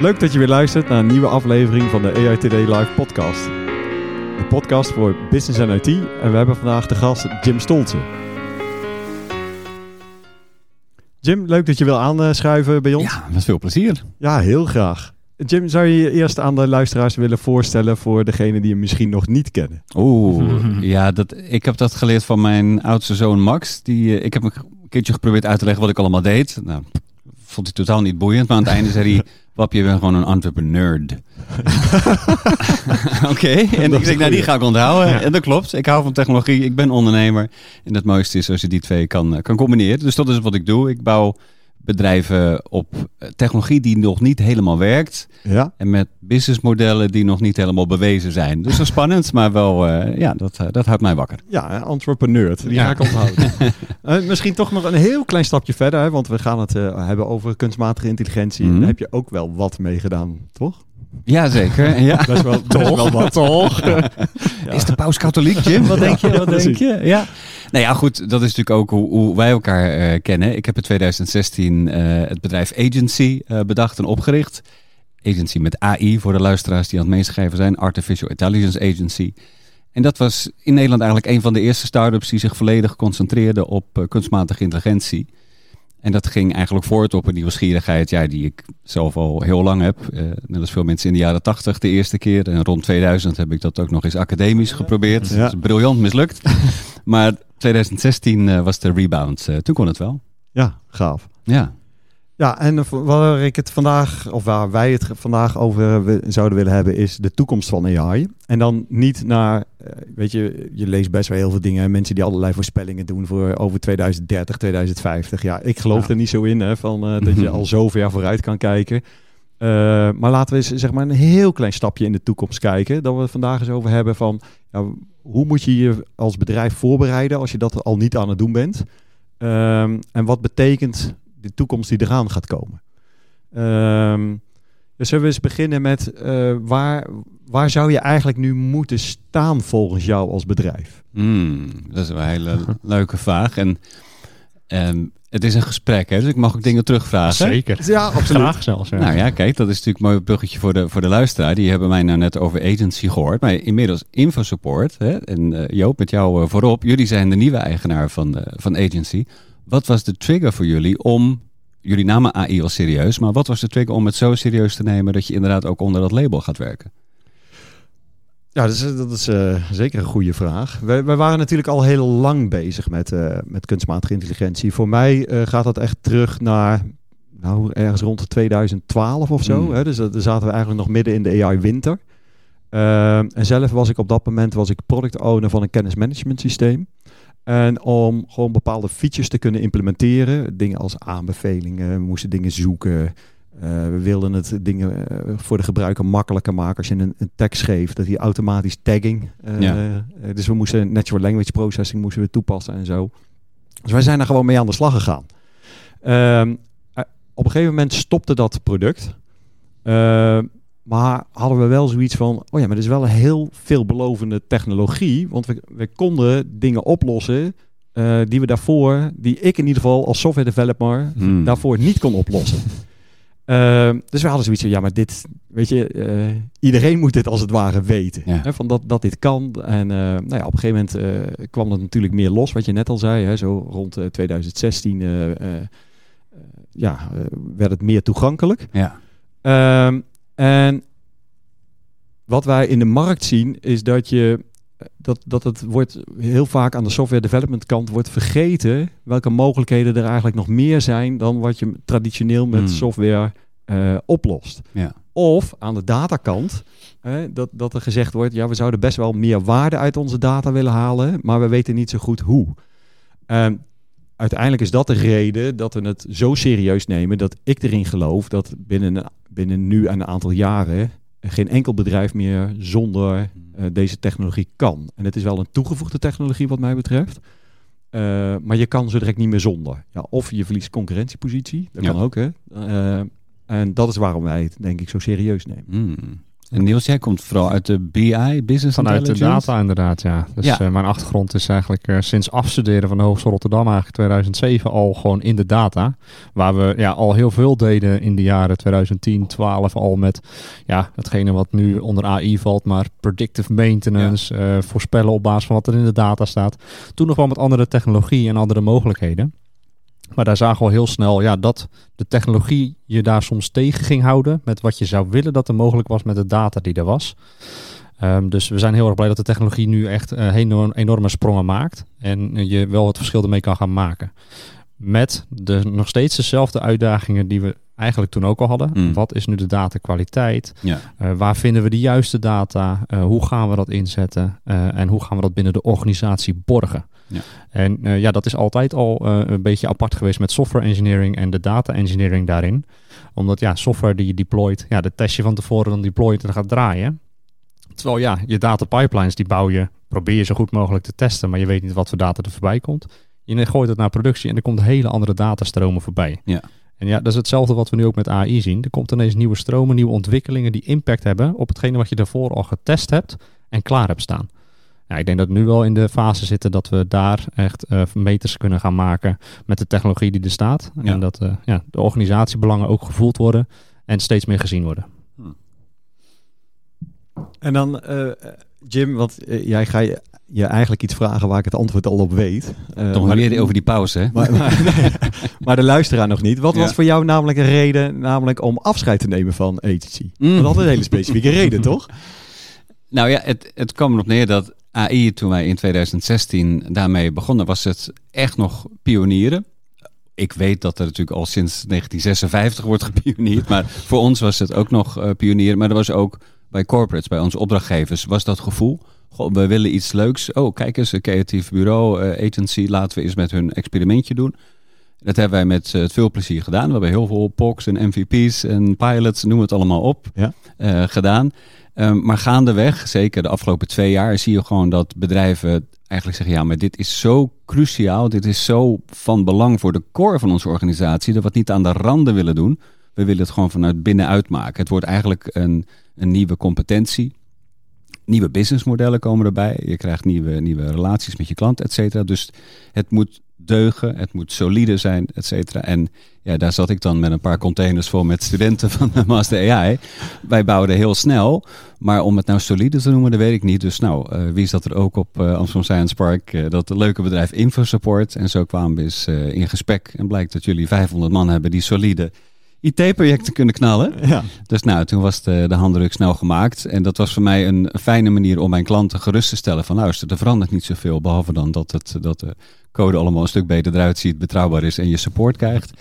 Leuk dat je weer luistert naar een nieuwe aflevering van de AI Today Live podcast. Een podcast voor business en IT. En we hebben vandaag de gast Jim Stolzen. Jim, leuk dat je wil aanschuiven bij ons. Ja, met veel plezier. Ja, heel graag. Jim, zou je je eerst aan de luisteraars willen voorstellen voor degene die je misschien nog niet kennen? Oeh, ja, dat, ik heb dat geleerd van mijn oudste zoon Max. Die, eh, ik heb een keertje geprobeerd uit te leggen wat ik allemaal deed. Nou, vond hij totaal niet boeiend, maar aan het einde zei hij... Pap, je bent gewoon een entrepreneur. Oké, en ik nou die ga ik onthouden. En dat klopt, ik hou van technologie, ik ben ondernemer. En het mooiste is als je die twee kan, eh, kan combineren. Dus dat is wat ik doe. Ik bouw bedrijven op eh, technologie die nog niet helemaal werkt. Ja. En met businessmodellen die nog niet helemaal bewezen zijn. Dus dat is spannend, maar wel, uh, ja, dat, uh, dat houdt mij wakker. Ja, entrepreneur, die ja. ga ik onthouden. uh, misschien toch nog een heel klein stapje verder, hè, want we gaan het hebben over kunstmatige intelligentie. Mm -hmm. Daar heb je ook wel wat mee gedaan, toch? Jazeker. Ja. Dat is wel, dat is wel wat. Toch? ja. Is de paus katholiek, Jim? Wat denk je? Wat denk je? Ja. Nou ja, goed. Dat is natuurlijk ook hoe, hoe wij elkaar uh, kennen. Ik heb in 2016 uh, het bedrijf Agency uh, bedacht en opgericht. Agency met AI voor de luisteraars die aan het meeschrijven zijn. Artificial Intelligence Agency. En dat was in Nederland eigenlijk een van de eerste start-ups die zich volledig concentreerden op kunstmatige intelligentie. En dat ging eigenlijk voort op een nieuwsgierigheid ja, die ik zelf al heel lang heb. Uh, net als veel mensen in de jaren 80 de eerste keer. En rond 2000 heb ik dat ook nog eens academisch geprobeerd. Ja. Dat is briljant mislukt. maar 2016 uh, was de rebound. Uh, toen kon het wel. Ja, gaaf. Ja. Ja, en waar ik het vandaag, of waar wij het vandaag over zouden willen hebben, is de toekomst van AI. En dan niet naar, weet je, je leest best wel heel veel dingen. Mensen die allerlei voorspellingen doen voor over 2030, 2050. Ja, ik geloof ja. er niet zo in, hè, van, uh, dat je al zo ver vooruit kan kijken. Uh, maar laten we eens zeg maar een heel klein stapje in de toekomst kijken. Dat we het vandaag eens over hebben van, ja, hoe moet je je als bedrijf voorbereiden als je dat al niet aan het doen bent? Um, en wat betekent de toekomst die eraan gaat komen. Um, dus zullen we eens beginnen met uh, waar, waar zou je eigenlijk nu moeten staan volgens jou als bedrijf? Mm, dat is een hele leuke vraag. En um, het is een gesprek, hè? dus ik mag ook dingen terugvragen. Zeker. Ja, absoluut. Graag zelfs. Ja. Nou ja, kijk, dat is natuurlijk een mooi bruggetje voor de, voor de luisteraar. Die hebben mij nou net over agency gehoord. Maar inmiddels InfoSupport, hè? en uh, Joop, met jou uh, voorop. Jullie zijn de nieuwe eigenaar van, uh, van agency. Wat was de trigger voor jullie om jullie namen AI was serieus, maar wat was de trigger om het zo serieus te nemen dat je inderdaad ook onder dat label gaat werken? Ja, dat is, dat is uh, zeker een goede vraag. We, we, waren natuurlijk al heel lang bezig met, uh, met kunstmatige intelligentie. Voor mij uh, gaat dat echt terug naar nou, ergens rond 2012 of zo. Mm. Hè? Dus daar zaten we eigenlijk nog midden in de AI-winter. en zelf was ik op dat moment was ik product owner van een kennismanagement systeem. En om gewoon bepaalde features te kunnen implementeren, dingen als aanbevelingen, we moesten dingen zoeken. Uh, we wilden het dingen uh, voor de gebruiker makkelijker maken. Als je een, een tekst geeft, dat die automatisch tagging. Uh, ja. dus we moesten natural language processing moesten we toepassen en zo. Dus wij zijn daar gewoon mee aan de slag gegaan. Ehm, op een gegeven moment stopte dat product. Ehm, maar hadden we wel zoiets van, oh ja, maar het is wel een heel veelbelovende technologie. Want we, we konden dingen oplossen uh, die we daarvoor, die ik in ieder geval als software developer hmm. daarvoor niet kon oplossen. Uh, dus we hadden zoiets van, ja, maar dit, weet je, uh, iedereen moet dit als het ware weten. Ja. Hè, van dat, dat dit kan. En nou ja, op een gegeven moment kwam dat natuurlijk meer los, wat je net al zei. Hè, zo rond 2016 ja, werd het meer toegankelijk. Ja. Ehm, en wat wij in de markt zien is dat je dat, dat het wordt heel vaak aan de software development kant wordt vergeten welke mogelijkheden er eigenlijk nog meer zijn dan wat je traditioneel met hmm. software uh, oplost. Ja. Of aan de datakant, dat, dat er gezegd wordt, ja, we zouden best wel meer waarde uit onze data willen halen, maar we weten niet zo goed hoe. Uh, uiteindelijk is dat de reden dat we het zo serieus nemen dat ik erin geloof dat binnen, binnen nu een aantal jaren geen enkel bedrijf meer zonder uh, deze technologie kan. En het is wel een toegevoegde technologie wat mij betreft. Uh, maar je kan zo direct niet meer zonder. Ja, of je verliest concurrentiepositie, dat ja. kan ook. Hè? Uh, en dat is waarom wij het denk ik zo serieus nemen. Mm. En Niels, jij komt vooral uit de BI, Business Vanuit de data inderdaad, ja. Dus ja. Uh, mijn achtergrond is eigenlijk uh, sinds afstuderen van de Hogeschool Rotterdam eigenlijk 2007 al gewoon in de data. Waar we ja, al heel veel deden in de jaren 2010, 12 al met ja, hetgene wat nu onder AI valt, maar predictive maintenance, ja. uh, voorspellen op basis van wat er in de data staat. Toen nog wel met andere technologie en andere mogelijkheden. Maar daar zagen we al heel snel ja, dat de technologie je daar soms tegen ging houden met wat je zou willen dat er mogelijk was met de data die er was. Um, dus we zijn heel erg blij dat de technologie nu echt uh, enorm, enorme sprongen maakt en je wel het verschil ermee kan gaan maken. Met de, nog steeds dezelfde uitdagingen die we eigenlijk toen ook al hadden. Mm. Wat is nu de datakwaliteit? Ja. Uh, waar vinden we de juiste data? Uh, hoe gaan we dat inzetten? en hoe gaan we dat binnen de organisatie borgen? Ja. En uh, ja, dat is altijd al uh, een beetje apart geweest met software engineering en de data engineering daarin. Omdat ja, software die je deployt, ja, de test je van tevoren dan deployt en gaat draaien. Terwijl ja, je data pipelines die bouw je, probeer je zo goed mogelijk te testen, maar je weet niet wat voor data er voorbij komt. Je gooit het naar productie en er komt hele andere datastromen voorbij. Ja. En ja, dat is hetzelfde wat we nu ook met AI zien. Er komt ineens nieuwe stromen, nieuwe ontwikkelingen die impact hebben op hetgene wat je daarvoor al getest hebt en klaar hebt staan. Ja, ik denk dat we nu wel in de fase zitten dat we daar echt uh, meters kunnen gaan maken met de technologie die er staat. Ja. En dat uh, ja, de organisatiebelangen ook gevoeld worden en steeds meer gezien worden. Hmm. En dan, uh, Jim, want jij ga je, je eigenlijk iets vragen waar ik het antwoord al op weet. Toch maar weer over die pauze, hè? Maar, maar, maar, de luisteraar nog niet. Wat ja. was voor jou namelijk een reden namelijk om afscheid te nemen van agency? Mm. Dat had een hele specifieke reden, toch? Nou ja, het, het kwam erop neer dat AI, toen wij in 2016 daarmee begonnen, was het echt nog pionieren. Ik weet dat er natuurlijk al sinds 1956 wordt gepioneerd, maar voor ons was het ook nog uh, pionieren. Maar er was ook bij corporates, bij onze opdrachtgevers, was dat gevoel. Goh, we willen iets leuks. Oh, kijk eens, een creatief bureau, uh, agency, laten we eens met hun experimentje doen. Dat hebben wij met uh, veel plezier gedaan. We hebben heel veel POCs en MVP's en pilots, noem het allemaal op, ja. uh, gedaan. Um, maar gaandeweg, zeker de afgelopen twee jaar, zie je gewoon dat bedrijven eigenlijk zeggen: ja, maar dit is zo cruciaal, dit is zo van belang voor de core van onze organisatie, dat we het niet aan de randen willen doen. We willen het gewoon vanuit binnenuit maken. Het wordt eigenlijk een, een nieuwe competentie. Nieuwe businessmodellen komen erbij. Je krijgt nieuwe, nieuwe relaties met je klant, et cetera. Dus het moet deugen, het moet solide zijn, et cetera. En ja, daar zat ik dan met een paar containers vol met studenten van de Master AI. Wij bouwden heel snel, maar om het nou solide te noemen, dat weet ik niet. Dus nou, uh, wie zat er ook op uh, Amsterdam Science Park? Uh, dat leuke bedrijf InfoSupport. En zo kwamen we eens in gesprek. En blijkt dat jullie 500 man hebben die solide IT-projecten kunnen knallen. Ja. Dus nou, toen was de, de handdruk snel gemaakt. En dat was voor mij een fijne manier om mijn klanten gerust te stellen van luister, er verandert niet zoveel. Behalve dan dat, het, dat de code allemaal een stuk beter eruit ziet, betrouwbaar is en je support krijgt.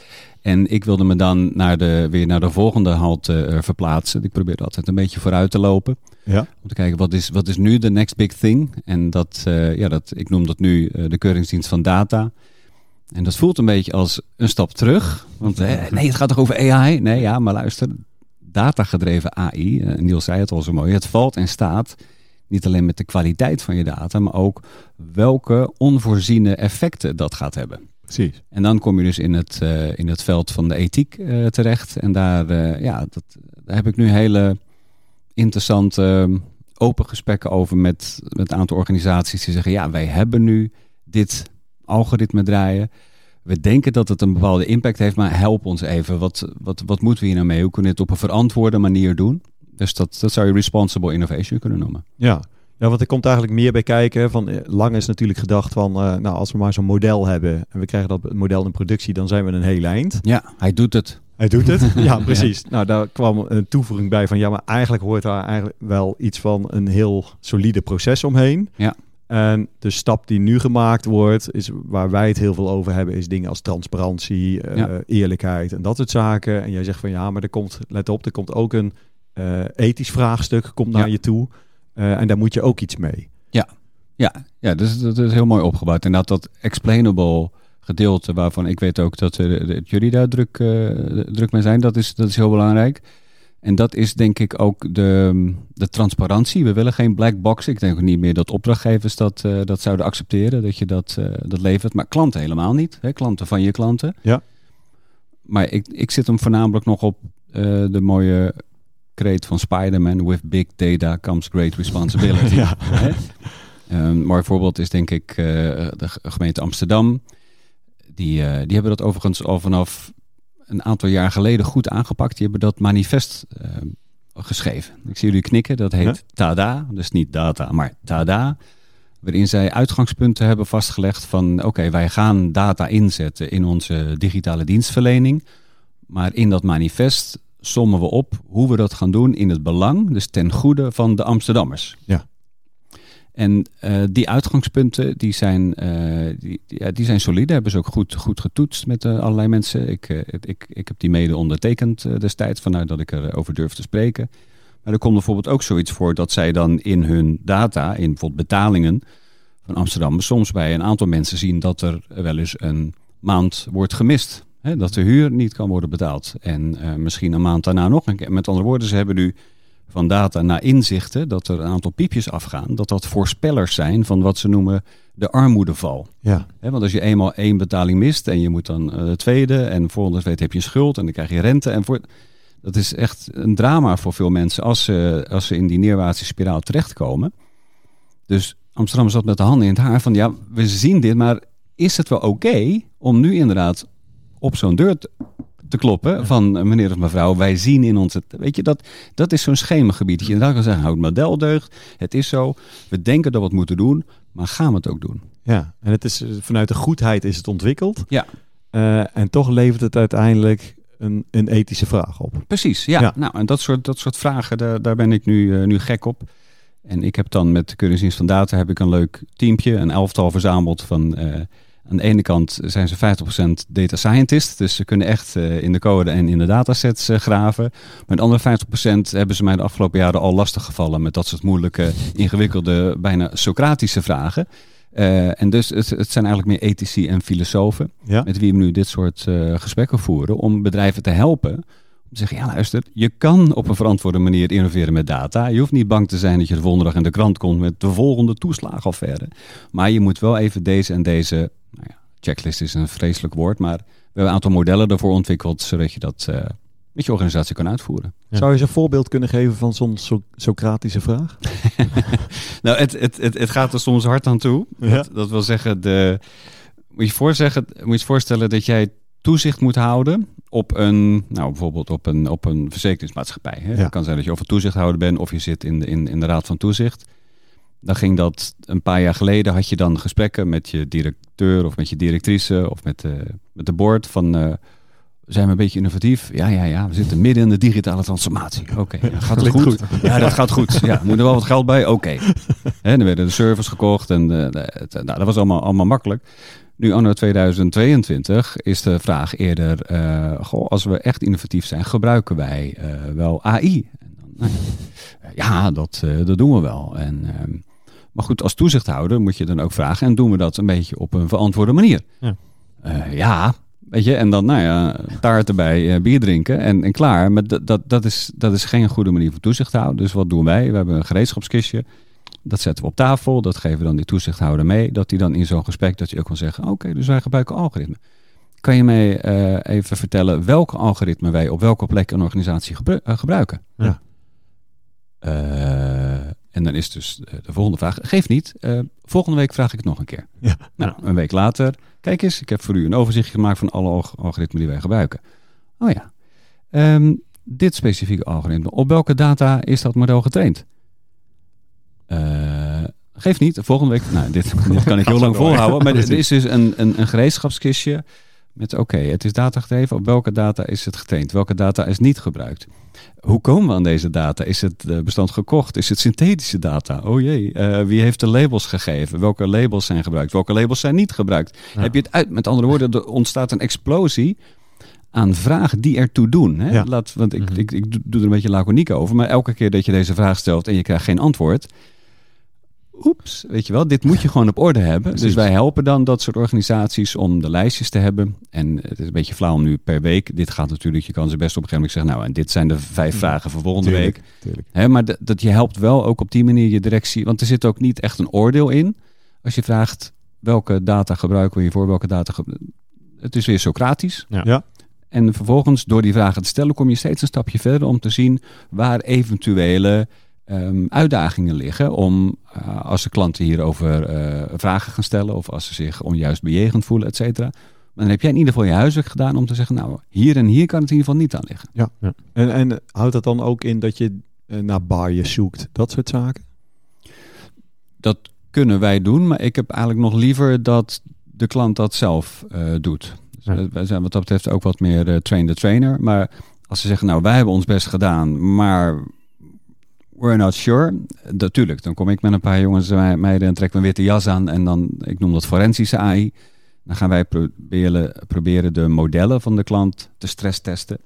En ik wilde me dan naar de, weer naar de volgende halte uh, verplaatsen. Ik probeerde altijd een beetje vooruit te lopen. Ja. Om te kijken, wat is, wat is nu de next big thing? En dat, uh, ja, dat, ik noem dat nu uh, de keuringsdienst van data. En dat voelt een beetje als een stap terug. Want eh, nee, het gaat toch over AI? Nee, ja, maar luister, datagedreven AI, uh, Niels zei het al zo mooi, het valt en staat niet alleen met de kwaliteit van je data, maar ook welke onvoorziene effecten dat gaat hebben. Precies. En dan kom je dus in het, uh, in het veld van de ethiek uh, terecht. En daar, uh, ja, dat, daar heb ik nu hele interessante open gesprekken over met, met een aantal organisaties die zeggen, ja, wij hebben nu dit algoritme draaien. We denken dat het een bepaalde impact heeft, maar help ons even. Wat, wat, wat moeten we hier nou mee? Hoe kunnen we het op een verantwoorde manier doen? Dus dat, dat zou je responsible innovation kunnen noemen. Ja. Ja, want er komt eigenlijk meer bij kijken. Van, lang is natuurlijk gedacht van, uh, nou, als we maar zo'n model hebben en we krijgen dat model in productie, dan zijn we een heel eind. Ja, hij doet het. Hij doet het, ja precies. Ja. Nou, daar kwam een toevoeging bij van, ja, maar eigenlijk hoort daar eigenlijk wel iets van een heel solide proces omheen. Ja. En de stap die nu gemaakt wordt, is waar wij het heel veel over hebben, is dingen als transparantie, uh, Ja. eerlijkheid en dat soort zaken. En jij zegt van ja, maar er komt, let op, er komt ook een uh, ethisch vraagstuk komt naar Ja. je toe. Uh, en daar moet je ook iets mee. Ja, ja dus dat is heel mooi opgebouwd. En dat dat explainable gedeelte waarvan ik weet ook dat, de, jullie daar druk, druk mee zijn. Dat is, dat is heel belangrijk. En dat is denk ik ook de, de transparantie. We willen geen black box. Ik denk ook niet meer dat opdrachtgevers dat, dat zouden accepteren, dat je dat, dat levert. Maar klanten helemaal niet. Hè? Klanten van je klanten. Ja. Maar ik, ik zit hem voornamelijk nog op de mooie kreet van Spider-Man. With big data comes great responsibility. ja. Een mooi voorbeeld is denk ik de gemeente Amsterdam. Die, die hebben dat overigens al vanaf een aantal jaar geleden goed aangepakt. Die hebben dat manifest uh, geschreven. Ik zie jullie knikken. Dat heet TADA. Dus niet data, maar TADA. Waarin zij uitgangspunten hebben vastgelegd van... oké, wij gaan data inzetten in onze digitale dienstverlening. Maar in dat manifest sommen we op hoe we dat gaan doen in het belang... dus ten goede van de Amsterdammers. Ja. En uh, die uitgangspunten die zijn, uh, die, ja, die zijn solide, hebben ze ook goed, goed getoetst met uh, allerlei mensen. Ik, ik, ik heb die mede ondertekend destijds, vanuit dat ik erover durf te spreken. Maar er komt bijvoorbeeld ook zoiets voor dat zij dan in hun data, in bijvoorbeeld betalingen van Amsterdam, soms bij een aantal mensen zien dat er wel eens een maand wordt gemist. Hè, dat de huur niet kan worden betaald. En misschien een maand daarna nog. Met andere woorden, ze hebben nu van data naar inzichten, dat er een aantal piepjes afgaan, dat dat voorspellers zijn van wat ze noemen de armoedeval. Ja. want als je eenmaal één betaling mist en je moet dan uh, de tweede en volgens weet heb je een schuld en dan krijg je rente en voor dat is echt een drama voor veel mensen als ze, als ze in die neerwaartse spiraal terechtkomen. Dus Amsterdam zat met de handen in het haar van ja, we zien dit, maar is het wel oké om nu inderdaad op zo'n deur te, kloppen van eh, meneer of mevrouw, wij zien in onze... Weet je, dat, dat is zo'n schemengebied. Dat je inderdaad kan zeggen, houd model deugd, het is zo, we denken dat we het moeten doen, maar gaan we het ook doen? Ja, en het is, eh, vanuit de goedheid is het ontwikkeld. Ja. Uh, en toch levert het uiteindelijk een, een ethische vraag op. Precies, ja. Nou, en dat soort, dat soort vragen, daar, daar ben ik nu, uh, nu gek op. En ik heb dan met de Keuringsdienst van Data heb ik een leuk teampje, een elftal verzameld van... Uh, aan de ene kant zijn ze 50% data scientist, dus ze kunnen echt uh, in de code en in de datasets uh, graven. Maar de andere 50% hebben ze mij de afgelopen jaren al lastig gevallen met dat soort moeilijke, ingewikkelde, bijna Socratische vragen. Uh, en dus het, het, zijn eigenlijk meer ethici en filosofen ja. met wie we nu dit soort gesprekken voeren om bedrijven te helpen om te zeggen, ja luister, je kan op een verantwoorde manier innoveren met data. Je hoeft niet bang te zijn dat je de volgende dag in de krant komt met de volgende toeslagenaffaire. Maar je moet wel even deze en deze nou ja, checklist is een vreselijk woord, maar we hebben een aantal modellen ervoor ontwikkeld, zodat je dat uh, met je organisatie kan uitvoeren. Ja. Zou je eens een voorbeeld kunnen geven van zo'n so Socratische vraag? nou, het, het, het, het, gaat er soms hard aan toe. Ja. Dat, dat, wil zeggen, de, moet, je voorzeggen, moet je voorstellen dat jij toezicht moet houden op een, nou bijvoorbeeld op een, op een verzekeringsmaatschappij. Hè? Ja. Het kan zijn dat je of een toezichthouder bent of je zit in de, in, in de raad van toezicht. Dan ging dat een paar jaar geleden, had je dan gesprekken met je directeur of met je directrice of met, de, met de board van... Uh, zijn we een beetje innovatief? Ja, ja, ja. We zitten midden in de digitale transformatie. Oké, okay, ja, gaat het goed? goed? Ja, dat gaat goed. Ja, moet er wel wat geld bij? Oké. Okay. dan werden de servers gekocht en uh, het, nou, dat was allemaal, allemaal makkelijk. Nu, anno 2022, is de vraag eerder: uh, goh, als we echt innovatief zijn, gebruiken wij uh, wel AI? En dan, nou, ja, dat, uh, dat doen we wel. En, ehm, maar goed, als toezichthouder moet je dan ook vragen: en doen we dat een beetje op een verantwoorde manier? Ja, ja weet je, en dan, nou ja, taart erbij, bier drinken en, en klaar. Maar dat, dat, dat, is, dat is geen goede manier van toezicht houden. Dus wat doen wij? We hebben een gereedschapskistje. Dat zetten we op tafel, dat geven we dan die toezichthouder mee. Dat hij dan in zo'n gesprek, dat hij ook kan zeggen, oké, okay, dus wij gebruiken algoritmen. Kan je mij uh, even vertellen welke algoritme wij op welke plek een organisatie gebru uh, gebruiken? Ja. Uh, en dan is dus de volgende vraag, geef niet, volgende week vraag ik het nog een keer. Ja. Nou, een week later, kijk eens, ik heb voor u een overzicht gemaakt van alle algoritmen die wij gebruiken. Oh ja, um, dit specifieke algoritme, op welke data is dat model getraind? Uh, geef niet, volgende week. Nou, dit, dit kan ik heel lang volhouden. Maar dit is dus een, een, een gereedschapskistje. Met oké, okay, het is data gedreven. Op welke data is het getraind? Welke data is niet gebruikt? Hoe komen we aan deze data? Is het bestand gekocht? Is het synthetische data? Oh jee, uh, wie heeft de labels gegeven? Welke labels zijn gebruikt? Welke labels zijn niet gebruikt? Ja. Heb je het uit? Met andere woorden, er ontstaat een explosie aan vragen die ertoe doen. Hè? Ja. Laat, want ik, mm -hmm. ik, ik doe er een beetje laconiek over. Maar elke keer dat je deze vraag stelt en je krijgt geen antwoord oeps, weet je wel, dit moet je gewoon op orde hebben. Dus wij helpen dan dat soort organisaties om de lijstjes te hebben. En het is een beetje flauw om nu per week. Dit gaat natuurlijk, je kan ze best op een gegeven moment zeggen, nou, en dit zijn de vijf mm. vragen voor volgende week. Tuurlijk. maar dat je helpt wel ook op die manier je directie, want er zit ook niet echt een oordeel in. Als je vraagt, welke data gebruiken we hiervoor, welke data... Het is weer Socratisch. Ja. ja. En vervolgens, door die vragen te stellen, kom je steeds een stapje verder om te zien waar eventuele um, uitdagingen liggen. Om uh, als de klanten hierover uh, vragen gaan stellen of als ze zich onjuist bejegend voelen, et cetera. Maar dan heb jij in ieder geval je huiswerk gedaan om te zeggen, nou, hier en hier kan het in ieder geval niet aan liggen. Ja. ja. En, en houdt dat dan ook in dat je uh, naar bias zoekt, dat soort zaken? Dat kunnen wij doen, maar ik heb eigenlijk nog liever dat de klant dat zelf doet. Dus wij zijn wat dat betreft ook wat meer train the trainer. Maar als ze zeggen, nou, wij hebben ons best gedaan, maar we're not sure. Natuurlijk, dan kom ik met een paar jongens en meiden en trek mijn witte jas aan. En dan, ik noem dat forensische AI. Dan gaan wij proberen, proberen de modellen van de klant te stresstesten.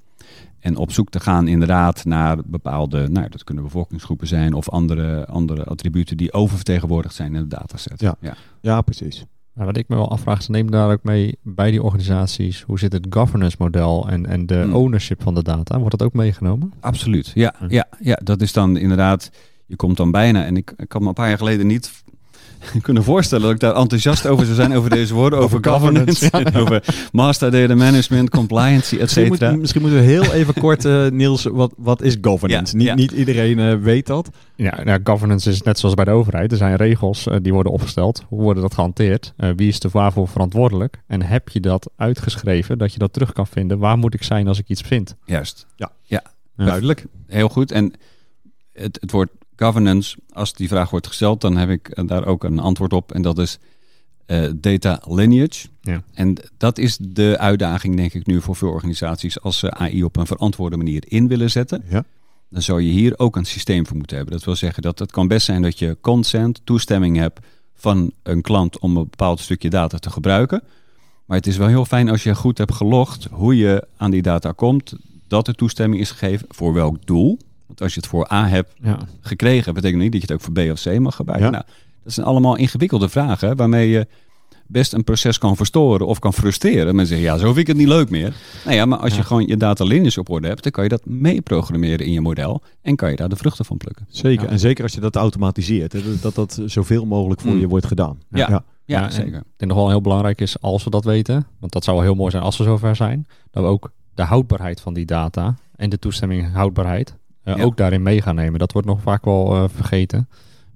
En op zoek te gaan inderdaad naar bepaalde, nou dat kunnen bevolkingsgroepen zijn of andere, andere attributen die oververtegenwoordigd zijn in de dataset. Ja, ja. ja precies. Maar wat ik me wel afvraag, ze nemen daar ook mee bij die organisaties. Hoe zit het governance model en, en de hmm. ownership van de data? Wordt dat ook meegenomen? Absoluut, ja, ja, ja. Dat is dan inderdaad, je komt dan bijna, en ik, ik kan me een paar jaar geleden niet kunnen voorstellen dat ik daar enthousiast over zou zijn over deze woorden, over, governance, over master data management, compliance, et cetera. Misschien, misschien, moeten we heel even kort, uh, Niels, wat, wat is governance? niet, niet iedereen uh, weet dat. Ja, nou, governance is net zoals bij de overheid. Er zijn regels uh, die worden opgesteld. Hoe worden dat gehanteerd? wie is er waarvoor verantwoordelijk? En heb je dat uitgeschreven, dat je dat terug kan vinden? Waar moet ik zijn als ik iets vind? Juist. Ja, ja. duidelijk. Heel goed. En het, het woord governance, als die vraag wordt gesteld, dan heb ik eh, daar ook een antwoord op. En dat is uh, data lineage. Ja. En dat is de uitdaging, denk ik, nu voor veel organisaties. Als ze AI op een verantwoorde manier in willen zetten, ja. dan zou je hier ook een systeem voor moeten hebben. Dat wil zeggen dat het kan best zijn dat je consent, toestemming hebt van een klant om een bepaald stukje data te gebruiken. Maar het is wel heel fijn als je goed hebt gelogd hoe je aan die data komt, dat er toestemming is gegeven voor welk doel. Want als je het voor A hebt ja. gekregen, betekent niet dat je het ook voor B of C mag gebruiken. Nou, dat zijn allemaal ingewikkelde vragen waarmee je best een proces kan verstoren of kan frustreren. Men zegt, ja, zo vind ik het niet leuk meer. Nou ja, maar als je gewoon je data lineage op orde hebt, dan kan je dat mee programmeren in je model en kan je daar de vruchten van plukken. Zeker, en zeker als je dat automatiseert, dat dat zoveel mogelijk voor mm. je wordt gedaan. Ja, ja. zeker. Ik denk nog wel heel belangrijk is, als we dat weten, want dat zou wel heel mooi zijn als we zover zijn, dat we ook de houdbaarheid van die data en de toestemming houdbaarheid, uh, ook daarin mee gaan nemen. Dat wordt nog vaak wel uh, vergeten.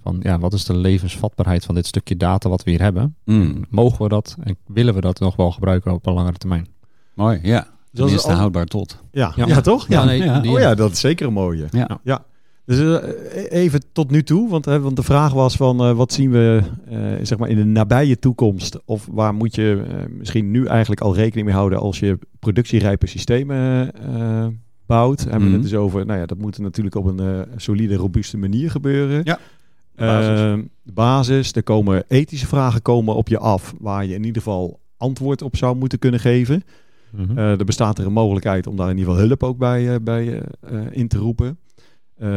Van ja, wat is de levensvatbaarheid van dit stukje data wat we hier hebben? Mm. Mogen we dat en willen we dat nog wel gebruiken op een langere termijn? Mooi, ja. Dat is houdbaar tot. Ja, ja. ja toch? Ja, nee, ja. Oh ja, dat is zeker een mooie. Ja. ja. Dus uh, even tot nu toe, want, want de vraag was van uh, wat zien we zeg maar in de nabije toekomst? Of waar moet je misschien nu eigenlijk al rekening mee houden als je productierijpe systemen bouwt. Hebben we het dus over, nou ja, dat moet natuurlijk op een uh, solide, robuuste manier gebeuren. Ja. Basis. Uh, basis. Er komen ethische vragen komen op je af, waar je in ieder geval antwoord op zou moeten kunnen geven. Mm -hmm. er bestaat er een mogelijkheid om daar in ieder geval hulp ook bij, uh, bij in te roepen. Uh,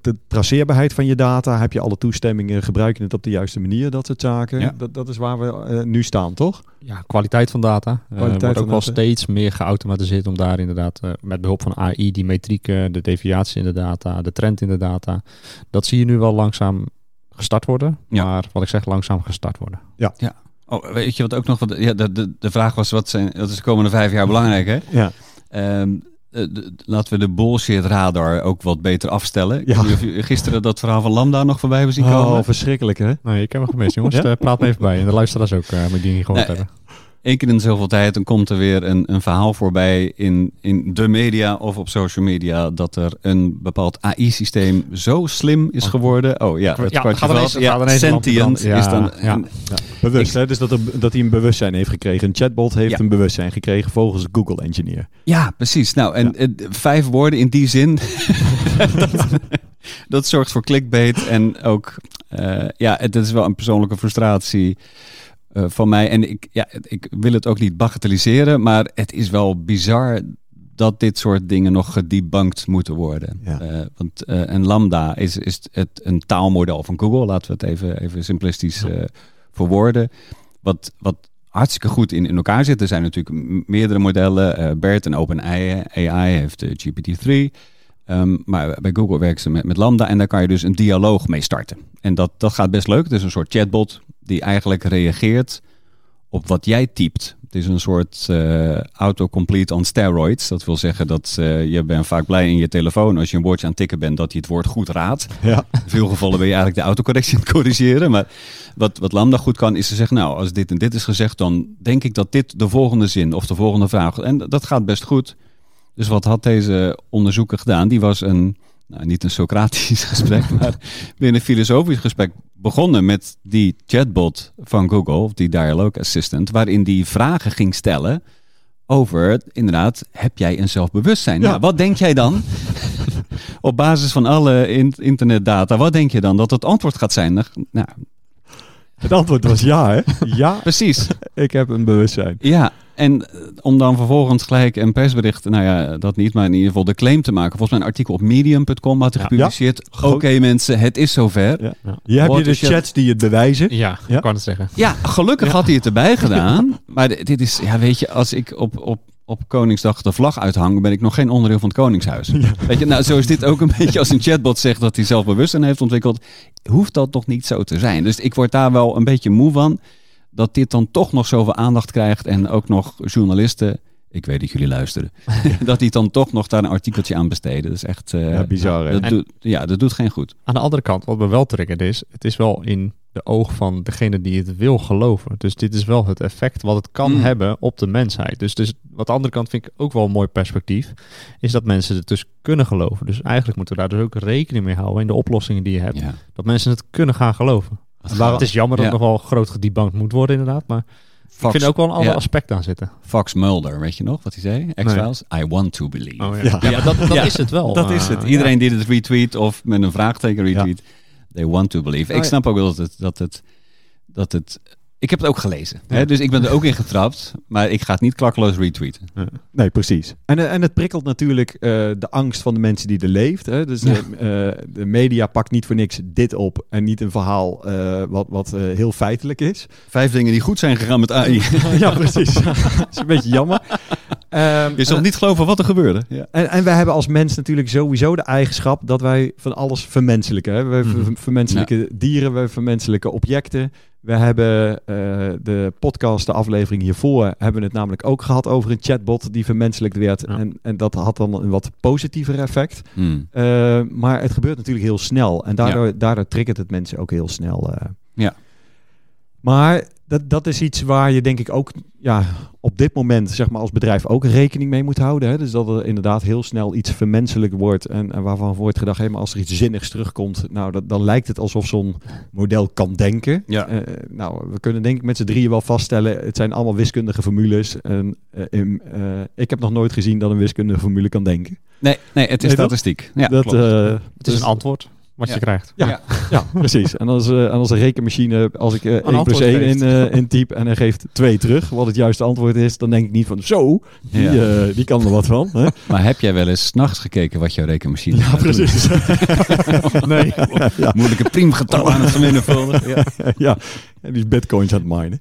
de traceerbaarheid van je data, heb je alle toestemmingen, gebruik je het op de juiste manier, dat soort zaken. Ja. Dat, dat is waar we uh, nu staan, toch? Ja, kwaliteit van data. Eh, kwaliteit wordt ook wel steeds meer geautomatiseerd om daar inderdaad met behulp van AI, die metrieken, de deviatie in de data, de trend in de data, dat zie je nu wel langzaam gestart worden. Ja. Maar wat ik zeg, langzaam gestart worden. Ja. ja. Oh, weet je wat ook nog? Wat, ja, de, de, de vraag was, wat zijn, dat is de komende vijf jaar belangrijk, hè? Ja. Um, uh, laten we de bullshit radar ook wat beter afstellen. Ja. of je gisteren dat verhaal van Lambda nog voorbij hebben zien oh, komen. Oh, verschrikkelijk hè? Nee, ik heb hem gemist jongens. Ja? Uh, praat me even bij. En de luisteraars ook, uh, moet die niet gehoord nee, hebben. Eén keer in zoveel tijd dan komt er weer een, een verhaal voorbij in, in de media of op social media dat er een bepaald AI-systeem zo slim is oh. geworden. Oh ja, het ja, kwartje. Ja, sentient ja, is dan... Ja, Bewust, hè? Dus dat, er, dat hij een bewustzijn heeft gekregen. Een chatbot heeft een bewustzijn gekregen volgens Google Engineer. Ja, precies. Nou, en vijf woorden in die zin... dat, dat, zorgt voor clickbait en ook... Uh, ja, het is wel een persoonlijke frustratie uh, van mij. En ik, ja, ik wil het ook niet bagatelliseren, maar het is wel bizar dat dit soort dingen nog gedebunked moeten worden. Ja. Uh, want, uh, en Lambda is, is het een taalmodel van Google, laten we het even, even simplistisch uh, verwoorden. Wat, wat hartstikke goed in, in elkaar zit. Er zijn natuurlijk meerdere modellen. BERT en OpenAI AI heeft GPT-3. Um, maar bij Google werken ze met, met Lambda en daar kan je dus een dialoog mee starten. En dat, dat gaat best leuk. Het is een soort chatbot die eigenlijk reageert op wat jij typt. Het is een soort uh, autocomplete on steroids. Dat wil zeggen dat uh, je bent vaak blij in je telefoon als je een woordje aan het tikken bent dat hij het woord goed raadt. Ja. In veel gevallen ben je eigenlijk de autocorrectie aan het corrigeren. Maar wat, wat Lambda goed kan is ze zeggen, nou als dit en dit is gezegd, dan denk ik dat dit de volgende zin of de volgende vraag. En dat gaat best goed. Dus wat had deze onderzoeker gedaan? Die was een, nou, niet een Socratisch gesprek, maar weer een filosofisch gesprek begonnen met die chatbot van Google, of die Dialogue Assistant, waarin die vragen ging stellen over, inderdaad, heb jij een zelfbewustzijn? Ja. Nou, wat denk jij dan? Op basis van alle in internetdata, wat denk je dan dat het antwoord gaat zijn? Nou, het antwoord was ja, hè? Ja, precies. ik heb een bewustzijn. Ja, en om dan vervolgens gelijk een persbericht, nou ja, dat niet, maar in ieder geval de claim te maken. Volgens mij een artikel op medium.com had hij Ja. gepubliceerd. Ja. Oké mensen, het is zover. Ja. Je de What is your- chats die het bewijzen. Ja, Ja. ik kan het zeggen. Ja, gelukkig had hij het erbij gedaan. Maar dit is, ja, weet je, als ik op, op, op Koningsdag de vlag uithang, ben ik nog geen onderdeel van het Koningshuis. Weet je, nou, zo is dit ook een beetje als een chatbot zegt dat hij zelfbewustzijn heeft ontwikkeld. Hoeft dat toch niet zo te zijn? Dus ik word daar wel een beetje moe van. Dat dit dan toch nog zoveel aandacht krijgt. En ook nog journalisten. Ik weet dat jullie luisteren. dat die dan toch nog daar een artikeltje aan besteden. Dat is echt. eh, Ja, bizar, hè? Dat doet, ja, dat doet geen goed. Aan de andere kant, wat me wel triggert is, het is wel in de oog van degene die het wil geloven. Dus dit is wel het effect wat het kan Mm. hebben op de mensheid. Dus, dus wat de andere kant vind ik ook wel een mooi perspectief, is dat mensen het dus kunnen geloven. Dus eigenlijk moeten we daar dus ook rekening mee houden in de oplossingen die je hebt. Ja. Dat mensen het kunnen gaan geloven. Waarom- Het is jammer dat Ja. het nog wel groot gedebunked moet worden inderdaad, maar Fox, ik vind er ook wel een ander ja. aspect aan zitten. Fox Mulder, weet je nog wat hij zei? X-Files? I want to believe. Oh, ja. Ja. Ja, maar dat, dat Ja. is het wel. Dat is het. Iedereen die het retweet of met een vraagteken retweet. They want to believe. Oh, Ik ja. snap ook wel dat het... Dat het, dat het ik heb het ook gelezen. Hè? Dus ik ben er ook in getrapt. Maar ik ga het niet klakkeloos retweeten. Nee, precies. En, eh, en het prikkelt natuurlijk eh, de angst van de mensen die er leeft. Hè? Dus de, eh, de media pakt niet voor niks dit op en niet een verhaal eh, wat, wat eh, heel feitelijk is. Vijf dingen die goed zijn gegaan met AI. ja, precies. dat is een beetje jammer. Ehm, Je zult niet geloven wat er gebeurde. Ja. En, en wij hebben als mens natuurlijk sowieso de eigenschap dat wij van alles vermenselijken. Hè? We ver- Mhm. vermenselijken dieren, we vermenselijken objecten. We hebben eh, de podcast, de aflevering hiervoor, hebben het namelijk ook gehad over een chatbot die vermenselijkt werd. Ja. En, en dat had dan een wat positiever effect. Hmm. Eh, maar het gebeurt natuurlijk heel snel. En daardoor, daardoor triggert het mensen ook heel snel. eh. Ja. Maar dat, dat is iets waar je denk ik ook ja, op dit moment zeg maar, als bedrijf ook rekening mee moet houden. Hè? Dus dat er inderdaad heel snel iets vermenselijk wordt. En, en waarvan wordt gedacht, hé, maar als er iets zinnigs terugkomt, nou, dat, dan lijkt het alsof zo'n model kan denken. Ja. Eh, nou, we kunnen denk ik met z'n drieën wel vaststellen, het zijn allemaal wiskundige formules. En, eh, in, eh, ik heb nog nooit gezien dat een wiskundige formule kan denken. Nee, nee, het is Nee, statistiek. Ja, dat, klopt. eh, Het is dus- een antwoord wat Ja. je krijgt. Ja. Ja. Ja, precies. En als, eh, en als een rekenmachine, als ik eh 1 plus antwoord 1 geeft. in, eh in type en hij geeft 2 terug, wat het juiste antwoord is, dan denk ik niet van zo, die, Ja. eh, die kan er wat van. Hè? Maar heb jij wel eens 's nachts gekeken wat jouw rekenmachine Ja, precies. nee. ja, Moeilijke priemgetallen aan het vermenigvuldigen. Ja. ja. En die is bitcoins aan het minen.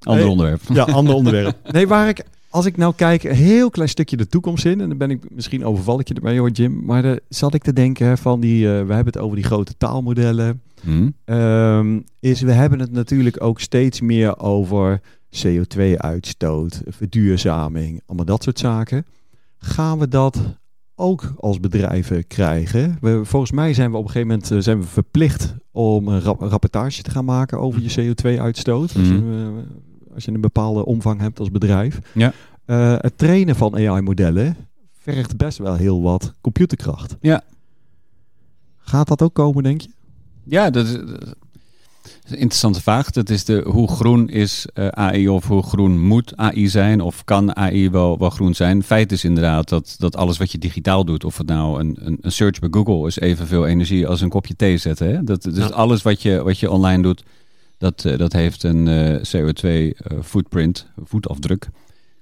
Ander Hey. onderwerp. Ja, ander onderwerp. Nee, waar ik, als ik nou kijk, een heel klein stukje de toekomst in, en dan ben ik misschien overval ik je ermee hoor, Jim, maar daar zat ik te denken van die, eh, we hebben het over die grote taalmodellen. Hm? Ehm, is we hebben het natuurlijk ook steeds meer over CO2-uitstoot, verduurzaming, allemaal dat soort zaken. Gaan we dat ook als bedrijven krijgen? We, volgens mij zijn we op een gegeven moment eh, zijn we verplicht om een rap- rapportage te gaan maken over je CO2-uitstoot. Mhm. eh, als je een bepaalde omvang hebt als bedrijf. Ja. Eh, het trainen van AI-modellen vergt best wel heel wat computerkracht. Ja. Gaat dat ook komen, denk je? Ja, dat is, dat is een interessante vraag. Dat is de, hoe groen is eh, AI of hoe groen moet AI zijn? Of kan AI wel, wel groen zijn? Feit is inderdaad dat, dat alles wat je digitaal doet, of het nou een, een, een search bij Google is evenveel energie als een kopje thee zetten. Hè? Dat, dus Ja. alles wat je, wat je online doet, dat, eh, dat heeft een CO2 footprint, voetafdruk.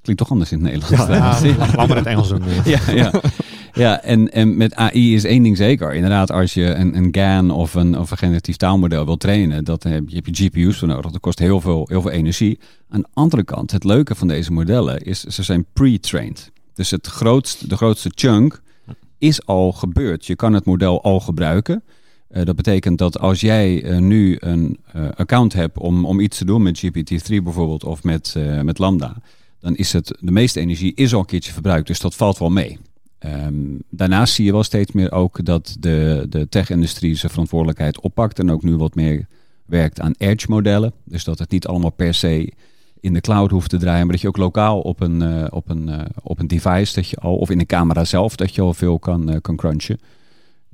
Klinkt toch anders in het Nederlands. Ja, ja laat maar het Engels doen. ja, ja. ja en, en met AI is één ding zeker. Inderdaad, als je een, een GAN of een, of een generatief taalmodel wil trainen, dat heb je, heb je GPU's voor nodig. Dat kost heel veel, heel veel energie. Aan de andere kant, het leuke van deze modellen is, ze zijn pre-trained. Dus het grootste, de grootste chunk is al gebeurd. Je kan het model al gebruiken. Uh, dat betekent dat als jij uh, nu een uh, account hebt om, om iets te doen met GPT-3 bijvoorbeeld of met, met Lambda, dan is het, de meeste energie is al een keertje verbruikt. Dus dat valt wel mee. Um, daarnaast zie je wel steeds meer ook dat de, de tech-industrie zijn verantwoordelijkheid oppakt en ook nu wat meer werkt aan edge-modellen. Dus dat het niet allemaal per se in de cloud hoeft te draaien, maar dat je ook lokaal op een, op een, op een device dat je al, of in de camera zelf, dat je al veel kan, kan crunchen.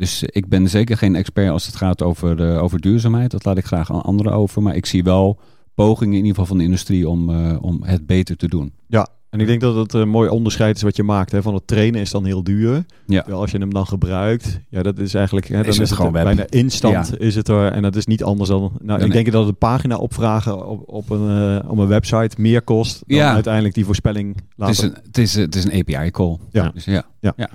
Dus ik ben zeker geen expert als het gaat over, over duurzaamheid. Dat laat ik graag aan anderen over. Maar ik zie wel pogingen in ieder geval van de industrie om, om het beter te doen. Ja, en ik denk dat het een mooi onderscheid is wat je maakt. Hè? Van het trainen is dan heel duur. Ja. Als je hem dan gebruikt, ja, dat is eigenlijk. Hè, dan is, het, gewoon bijna instant is het er. En dat is niet anders dan. Nou, ik denk dat een pagina opvragen op, op een, uh, op een website meer kost dan ja. uiteindelijk die voorspelling laten. Het is een, het is, het is een API call. Ja. Dus ja. ja. ja.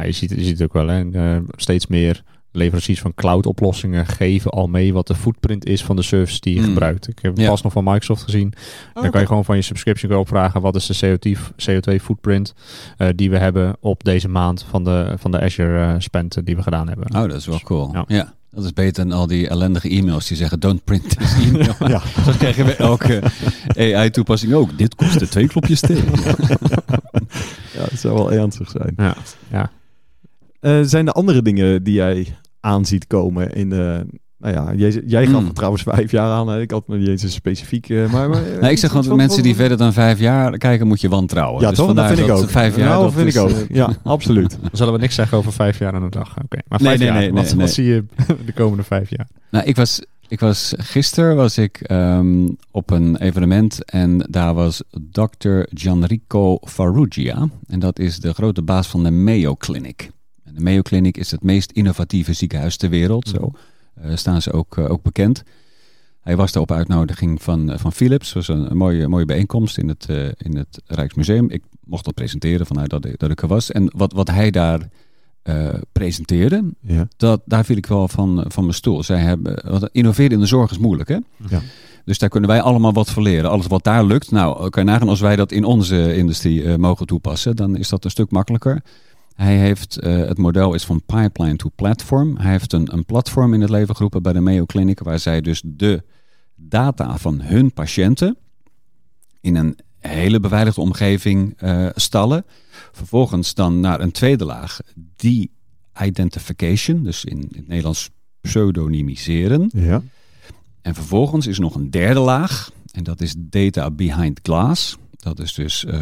Nou, je, ziet, je ziet het ook wel, hè? Uh, steeds meer leveranciers van cloud-oplossingen geven al mee wat de footprint is van de service die je mm. gebruikt. Ik heb pas nog van Microsoft gezien. Oh, dan kan je gewoon van je subscription opvragen wat is de CO2-footprint uh, die we hebben op deze maand van de, van de Azure uh, spend die we gedaan hebben. Oh, dat is wel cool. Ja. ja. Dat is beter dan al die ellendige e-mails die zeggen don't print this email. ja. Zo krijgen we elke AI-toepassing ook. Dit kostte twee klopjes thee. ja, dat zou wel ernstig zijn. Ja, ja. Uh, zijn er andere dingen die jij aanziet komen in de... Nou ja, jij, jij gaf mm. trouwens vijf jaar aan. Hè? Ik had me niet eens specifiek... Uh, maar, maar nee, ik zeg gewoon, mensen die verder dan vijf jaar kijken, moet je wantrouwen. Ja, dus toch? Dat vind ik ook. Vijf jaar, nou, dat vind ik ook. Ja, absoluut. Dan zullen we niks zeggen over vijf jaar aan de dag. Oké, okay. maar vijf nee, nee, jaar, nee, wat, wat zie je de komende vijf jaar? Nou, ik was... Ik was gisteren was ik um, op een evenement en daar was Dr. Gianrico Farrugia. En dat is de grote baas van de Mayo Clinic. De Mayo Clinic is het meest innovatieve ziekenhuis ter wereld. Zo uh, staan ze ook, uh, ook bekend. Hij was daar op uitnodiging van, uh, van Philips. Dat was een, een, mooie, mooie bijeenkomst in het, in het Rijksmuseum. Ik mocht dat presenteren vanuit dat, ik, dat ik er was. En wat, wat hij daar presenteerde, ja. dat, daar viel ik wel van, van mijn stoel. Zij hebben, wat, innoveren in de zorg is moeilijk, hè? Ja. Dus daar kunnen wij allemaal wat van leren. Alles wat daar lukt, nou, kan je nagaan als wij dat in onze industrie mogen toepassen, dan is dat een stuk makkelijker. Hij heeft, uh, het model is van pipeline to platform. Hij heeft een, een platform in het leven geroepen bij de Mayo Clinic, waar zij dus de data van hun patiënten in een hele beveiligde omgeving uh, stallen. Vervolgens dan naar een tweede laag, die identification, dus in, in het Nederlands pseudonymiseren. Ja. En vervolgens is nog een derde laag, en dat is data behind glass. Dat is dus uh,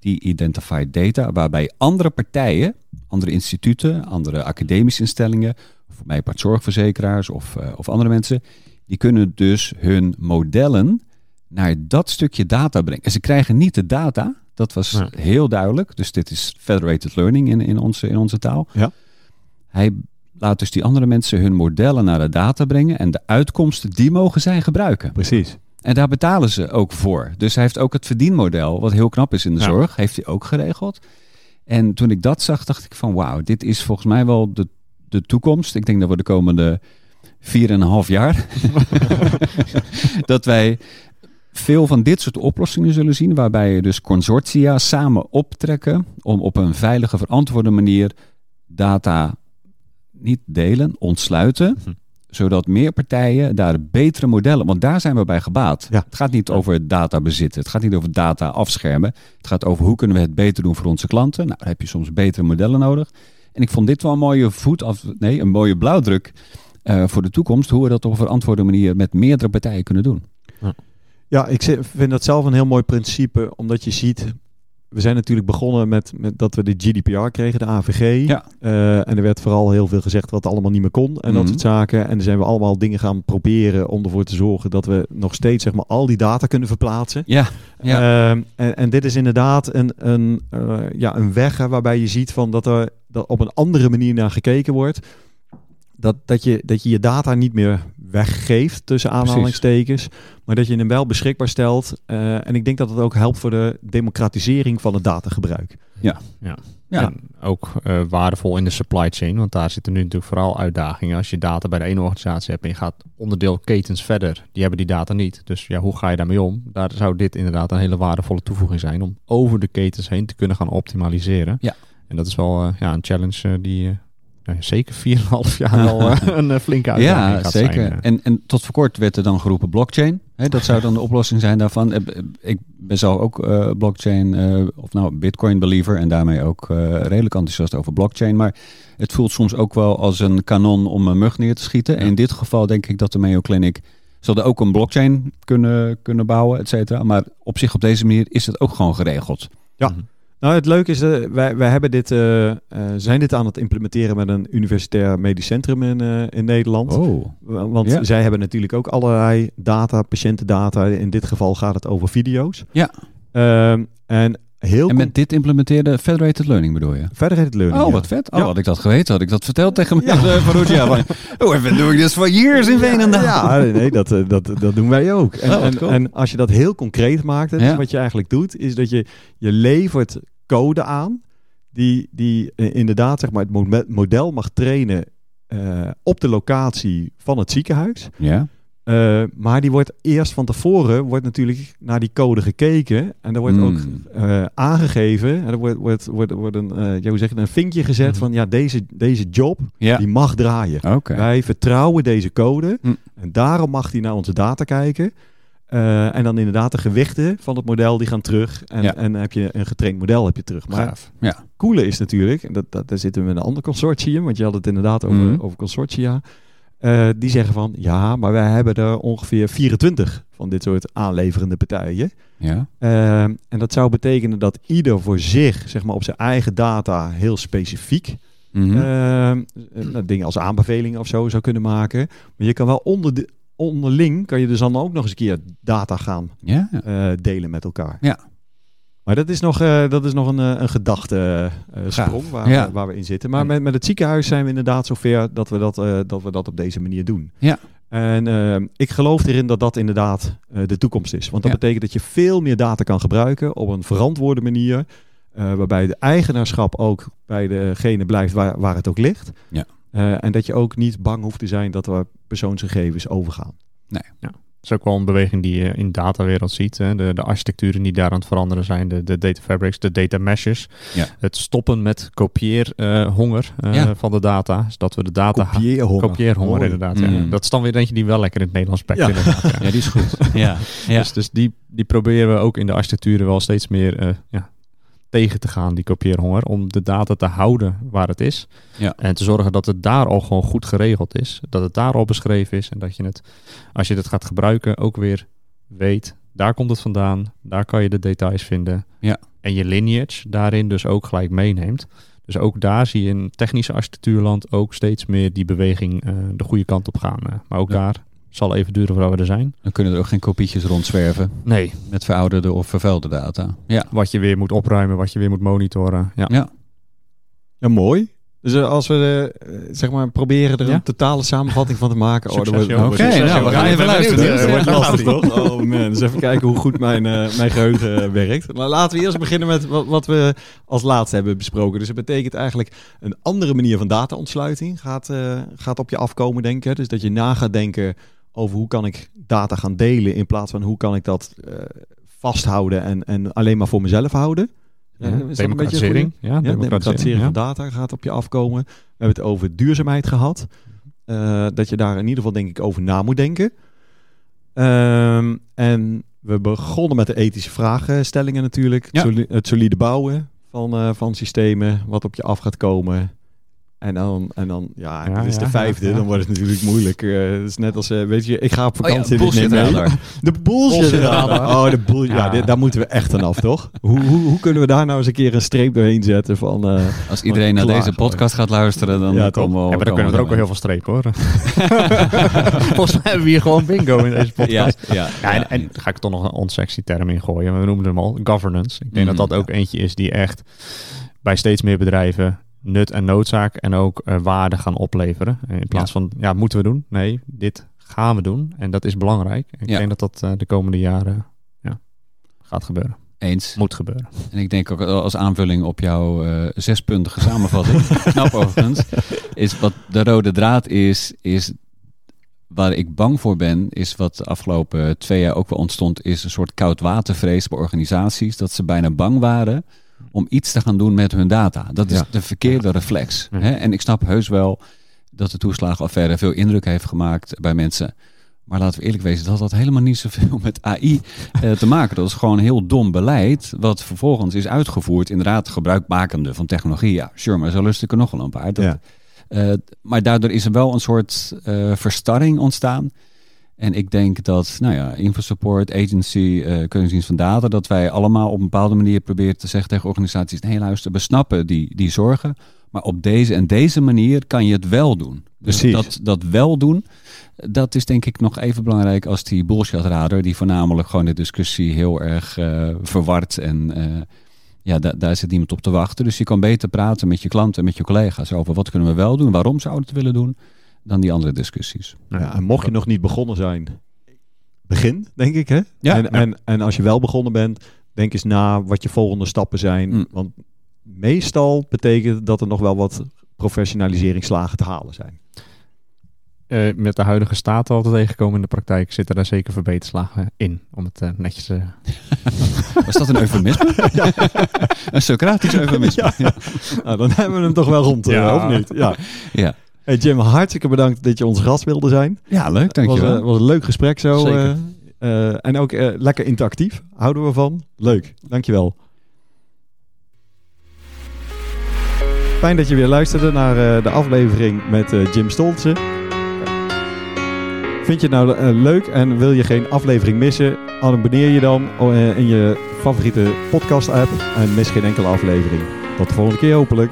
de-identified data, waarbij andere partijen, andere instituten, andere academische instellingen, voor mij part zorgverzekeraars of, uh, of andere mensen, die kunnen dus hun modellen naar dat stukje data brengen. En ze krijgen niet de data, dat was heel duidelijk. Dus dit is federated learning in, in, onze, in onze taal. Ja. Hij laat dus die andere mensen hun modellen naar de data brengen en de uitkomsten die mogen zij gebruiken. Precies. En daar betalen ze ook voor. Dus hij heeft ook het verdienmodel, wat heel knap is in de zorg, heeft hij ook geregeld. En toen ik dat zag, dacht ik van wauw, dit is volgens mij wel de, de toekomst. Ik denk dat we de komende vier en een half jaar, dat wij veel van dit soort oplossingen zullen zien, waarbij je dus consortia samen optrekken om op een veilige, verantwoorde manier data niet delen, ontsluiten. Zodat meer partijen daar betere modellen, want daar zijn we bij gebaat. Ja. Het gaat niet over data bezitten, het gaat niet over data afschermen. Het gaat over hoe kunnen we het beter doen voor onze klanten. Nou, dan heb je soms betere modellen nodig. En ik vond dit wel een mooie voet af, nee, een mooie blauwdruk uh, voor de toekomst, hoe we dat op een verantwoorde manier met meerdere partijen kunnen doen. Ja. Ja, ik vind dat zelf een heel mooi principe, omdat je ziet we zijn natuurlijk begonnen met, met dat we de GDPR kregen, de AVG. Ja. Uh, en er werd vooral heel veel gezegd wat allemaal niet meer kon en dat mhm. soort zaken. En dan zijn we allemaal dingen gaan proberen om ervoor te zorgen dat we nog steeds zeg maar, al die data kunnen verplaatsen. Ja. ja. Uh, en, en, dit is inderdaad een, een, uh, ja, een weg waarbij je ziet van dat er dat op een andere manier naar gekeken wordt. Dat, dat, je, dat je je data niet meer weggeeft tussen aanhalingstekens, maar dat je hem wel beschikbaar stelt. Uh, en ik denk dat het ook helpt voor de democratisering van het datagebruik. Ja, ja. ja. En ook uh, waardevol in de supply chain, want daar zitten nu natuurlijk vooral uitdagingen. Als je data bij de ene organisatie hebt en je gaat onderdeel ketens verder, die hebben die data niet. Dus ja, hoe ga je daarmee om? Daar zou dit inderdaad een hele waardevolle toevoeging zijn om over de ketens heen te kunnen gaan optimaliseren. Ja. En dat is wel uh, ja, een challenge die zeker 4,5 jaar al uh, een uh, flinke uitdaging ja, zeker. Zijn, en, en tot voor kort werd er dan geroepen blockchain. Hè, dat zou dan de oplossing zijn daarvan. Ik ben zelf ook uh, blockchain, of nou bitcoin believer en daarmee ook redelijk enthousiast over blockchain. Maar het voelt soms ook wel als een kanon om een mug neer te schieten. En in dit geval denk ik dat de Mayo Clinic zullen ook een blockchain kunnen, kunnen bouwen, et cetera. Maar op zich op deze manier is het ook gewoon geregeld. Ja. Mhm. Nou, het leuke is, uh, wij, wij hebben dit, uh, uh, zijn dit aan het implementeren met een universitair medisch centrum in, in Nederland. Oh. Want ja. zij hebben natuurlijk ook allerlei data, patiëntendata. In dit geval gaat het over video's. Ja. Ehm, en Heel en met dit implementeerde federated learning bedoel je? Federated learning, Oh, wat vet. Oh, had ik dat geweten, had ik dat verteld tegen ja. van ja, van, oh, I've been doing this for years in Veenendaal. Ja, nee, dat, dat, dat doen wij ook. En, oh, en, en, als je dat heel concreet maakt, ja. wat je eigenlijk doet, is dat je, je levert code aan die, die inderdaad zeg maar, het model mag trainen uh, op de locatie van het ziekenhuis. Ja. Uh, maar die wordt eerst van tevoren wordt natuurlijk naar die code gekeken. En er wordt mm. ook uh, aangegeven. En er wordt, wordt, wordt, wordt een, uh, ja, hoe zeg je, een vinkje gezet mm. van ja, deze, deze job ja. die mag draaien. Okay. Wij vertrouwen deze code. Mm. En daarom mag hij naar onze data kijken. en dan inderdaad de gewichten van het model die gaan terug. En, ja. en heb je een getraind model heb je terug. Maar Gaaf. ja. coole is natuurlijk, en dat, dat, daar zitten we met een ander consortium. Want je had het inderdaad over, over consortia. Uh, die zeggen van ja, maar wij hebben er ongeveer 24 van dit soort aanleverende partijen. Ja. Uh, en dat zou betekenen dat ieder voor zich, zeg maar op zijn eigen data, heel specifiek mm -hmm. uh, dingen als aanbevelingen of zo zou kunnen maken. Maar je kan wel onder de, onderling, kan je dus dan ook nog eens een keer data gaan ja. delen met elkaar. Ja. Maar dat is nog, uh, dat is nog een, een gedachte uh, sprong waar, ja. waar we in zitten. Maar met, met het ziekenhuis zijn we inderdaad zover dat we dat, uh, dat, we dat op deze manier doen. Ja. En ik geloof erin dat dat inderdaad de toekomst is. Want dat ja. betekent dat je veel meer data kan gebruiken op een verantwoorde manier. waarbij de eigenaarschap ook bij degene blijft waar, waar het ook ligt. Ja. en dat je ook niet bang hoeft te zijn dat er persoonsgegevens overgaan. Nee. Ja is ook wel een beweging die je in de datawereld ziet. Hè. De, de architecturen die daar aan het veranderen zijn. De, de data fabrics, de data meshes. Ja. Het stoppen met kopieerhonger ja. van de data. Zodat we de data... Kopieerhonger. Kopieerhonger, inderdaad. Mm. Ja. Dat is dan weer eentje die wel lekker in het Nederlands pakt. Ja. Inderdaad, ja. die is goed. ja. Dus, dus die, die proberen we ook in de architecturen wel steeds meer uh, ja, tegen te gaan, die kopieerhonger. Om de data te houden waar het is. Ja. En te zorgen dat het daar al gewoon goed geregeld is. Dat het daar al beschreven is. En dat je het, als je het gaat gebruiken, ook weer weet. Daar komt het vandaan. Daar kan je de details vinden. Ja. En je lineage daarin dus ook gelijk meeneemt. Dus ook daar zie je in technische architectuurland ook steeds meer die beweging uh, de goede kant op gaan. Uh, maar ook ja. daar zal even duren voordat we er zijn. Dan kunnen er ook geen kopietjes rondzwerven. Nee. Met verouderde of vervuilde data. Ja. Wat je weer moet opruimen, wat je weer moet monitoren. Ja, ja. ja mooi. Dus uh, als we uh, zeg maar proberen er ja? een totale samenvatting van te maken. Oh, Oké, okay, nou, we gaan even luisteren. Dat wordt lastig toch? Oh man, dus even kijken hoe goed mijn, uh, mijn geheugen werkt. Maar laten we eerst beginnen met wat, wat, we als laatste hebben besproken. Dus het betekent eigenlijk een andere manier van data-ontsluiting gaat, gaat op je afkomen denken. Dus dat je na gaat denken over hoe kan ik data gaan delen in plaats van hoe kan ik dat uh, vasthouden en, en alleen maar voor mezelf houden. Ja, uh, democratisering. Ja, ja, democratisering van data gaat op je afkomen. We hebben het over duurzaamheid gehad. Uh, dat je daar in ieder geval denk ik over na moet denken. Um, en we begonnen met de ethische vraagstellingen natuurlijk. Ja. Het solide bouwen van, van systemen, wat op je af gaat komen. En dan, en dan ja, ja dit is ja, de vijfde, ja, dan wordt het natuurlijk moeilijk. Uh, het is net als, uh, weet je, ik ga op vakantie. Oh ja, de De bullshit radar. Oh, de bull ja, dit, daar moeten we echt aan af, toch? hoe, hoe, hoe, kunnen we daar nou eens een keer een streep doorheen zetten van... Uh, als iedereen naar deze podcast gaat luisteren, dan ja, komen we... Ja, maar dan kunnen we er ook wel heel veel strepen, hoor. Volgens mij hebben we hier gewoon bingo in deze podcast. Ja, ja, en, en ga ik toch nog een onsexy term in gooien. We noemen hem al governance. Ik denk mm, dat dat ook eentje is die echt bij steeds meer bedrijven nut en noodzaak en ook waarde gaan opleveren. In plaats van, ja, moeten we doen? Nee, dit gaan we doen. En dat is belangrijk. En ik denk dat dat de komende jaren ja, gaat gebeuren. Eens. Moet gebeuren. En ik denk ook als aanvulling op jouw uh, zespuntige samenvatting, knap overigens, is wat de rode draad is, is waar ik bang voor ben, is wat de afgelopen twee jaar ook wel ontstond, is een soort koudwatervrees bij organisaties, dat ze bijna bang waren om iets te gaan doen met hun data. Dat is de verkeerde reflex. Hè? En ik snap heus wel dat de toeslagenaffaire veel indruk heeft gemaakt bij mensen. Maar laten we eerlijk wezen, dat had helemaal niet zoveel met AI eh, te maken. Dat is gewoon heel dom beleid, wat vervolgens is uitgevoerd, inderdaad gebruikmakende van technologie. Ja, sure, maar zo lust ik er nog wel een paar. Dat, uh, maar daardoor is er wel een soort uh, verstarring ontstaan. En ik denk dat, nou ja, InfoSupport, Agency, uh, Keuringsdienst van Data, dat wij allemaal op een bepaalde manier proberen te zeggen tegen organisaties, nee luister, we snappen die, die zorgen, maar op deze en deze manier kan je het wel doen. Dus dat, dat wel doen, dat is denk ik nog even belangrijk als die bullshit radar, die voornamelijk gewoon de discussie heel erg uh, verward en uh, ja, da daar zit niemand op te wachten. Dus je kan beter praten met je klanten en met je collega's over wat kunnen we wel doen, waarom zouden we het willen doen, dan die andere discussies. Ja, en mocht je nog niet begonnen zijn, begin, denk ik. Hè? Ja, en, En, en als je wel begonnen bent, denk eens na wat je volgende stappen zijn. Mm. Want meestal betekent dat er nog wel wat professionaliseringsslagen te halen zijn. Uh, met de huidige staat altijd tegenkomen in de praktijk zitten daar zeker verbeterslagen in. Om het uh, netjes... Uh... Was dat een eufemisme? ja. een Socratisch eufemisme. Ja. Nou, dan hebben we hem toch wel rond, ja. of niet? Ja. ja. Hey Jim, hartstikke bedankt dat je onze gast wilde zijn. Ja, leuk, dankjewel. Het was, was een leuk gesprek zo. en ook lekker interactief. Houden we van. Leuk, dankjewel. Fijn dat je weer luisterde naar de aflevering met Jim Stoltze. Vind je het nou leuk en wil je geen aflevering missen? Abonneer je dan uh, in je favoriete podcast app en mis geen enkele aflevering. Tot de volgende keer hopelijk.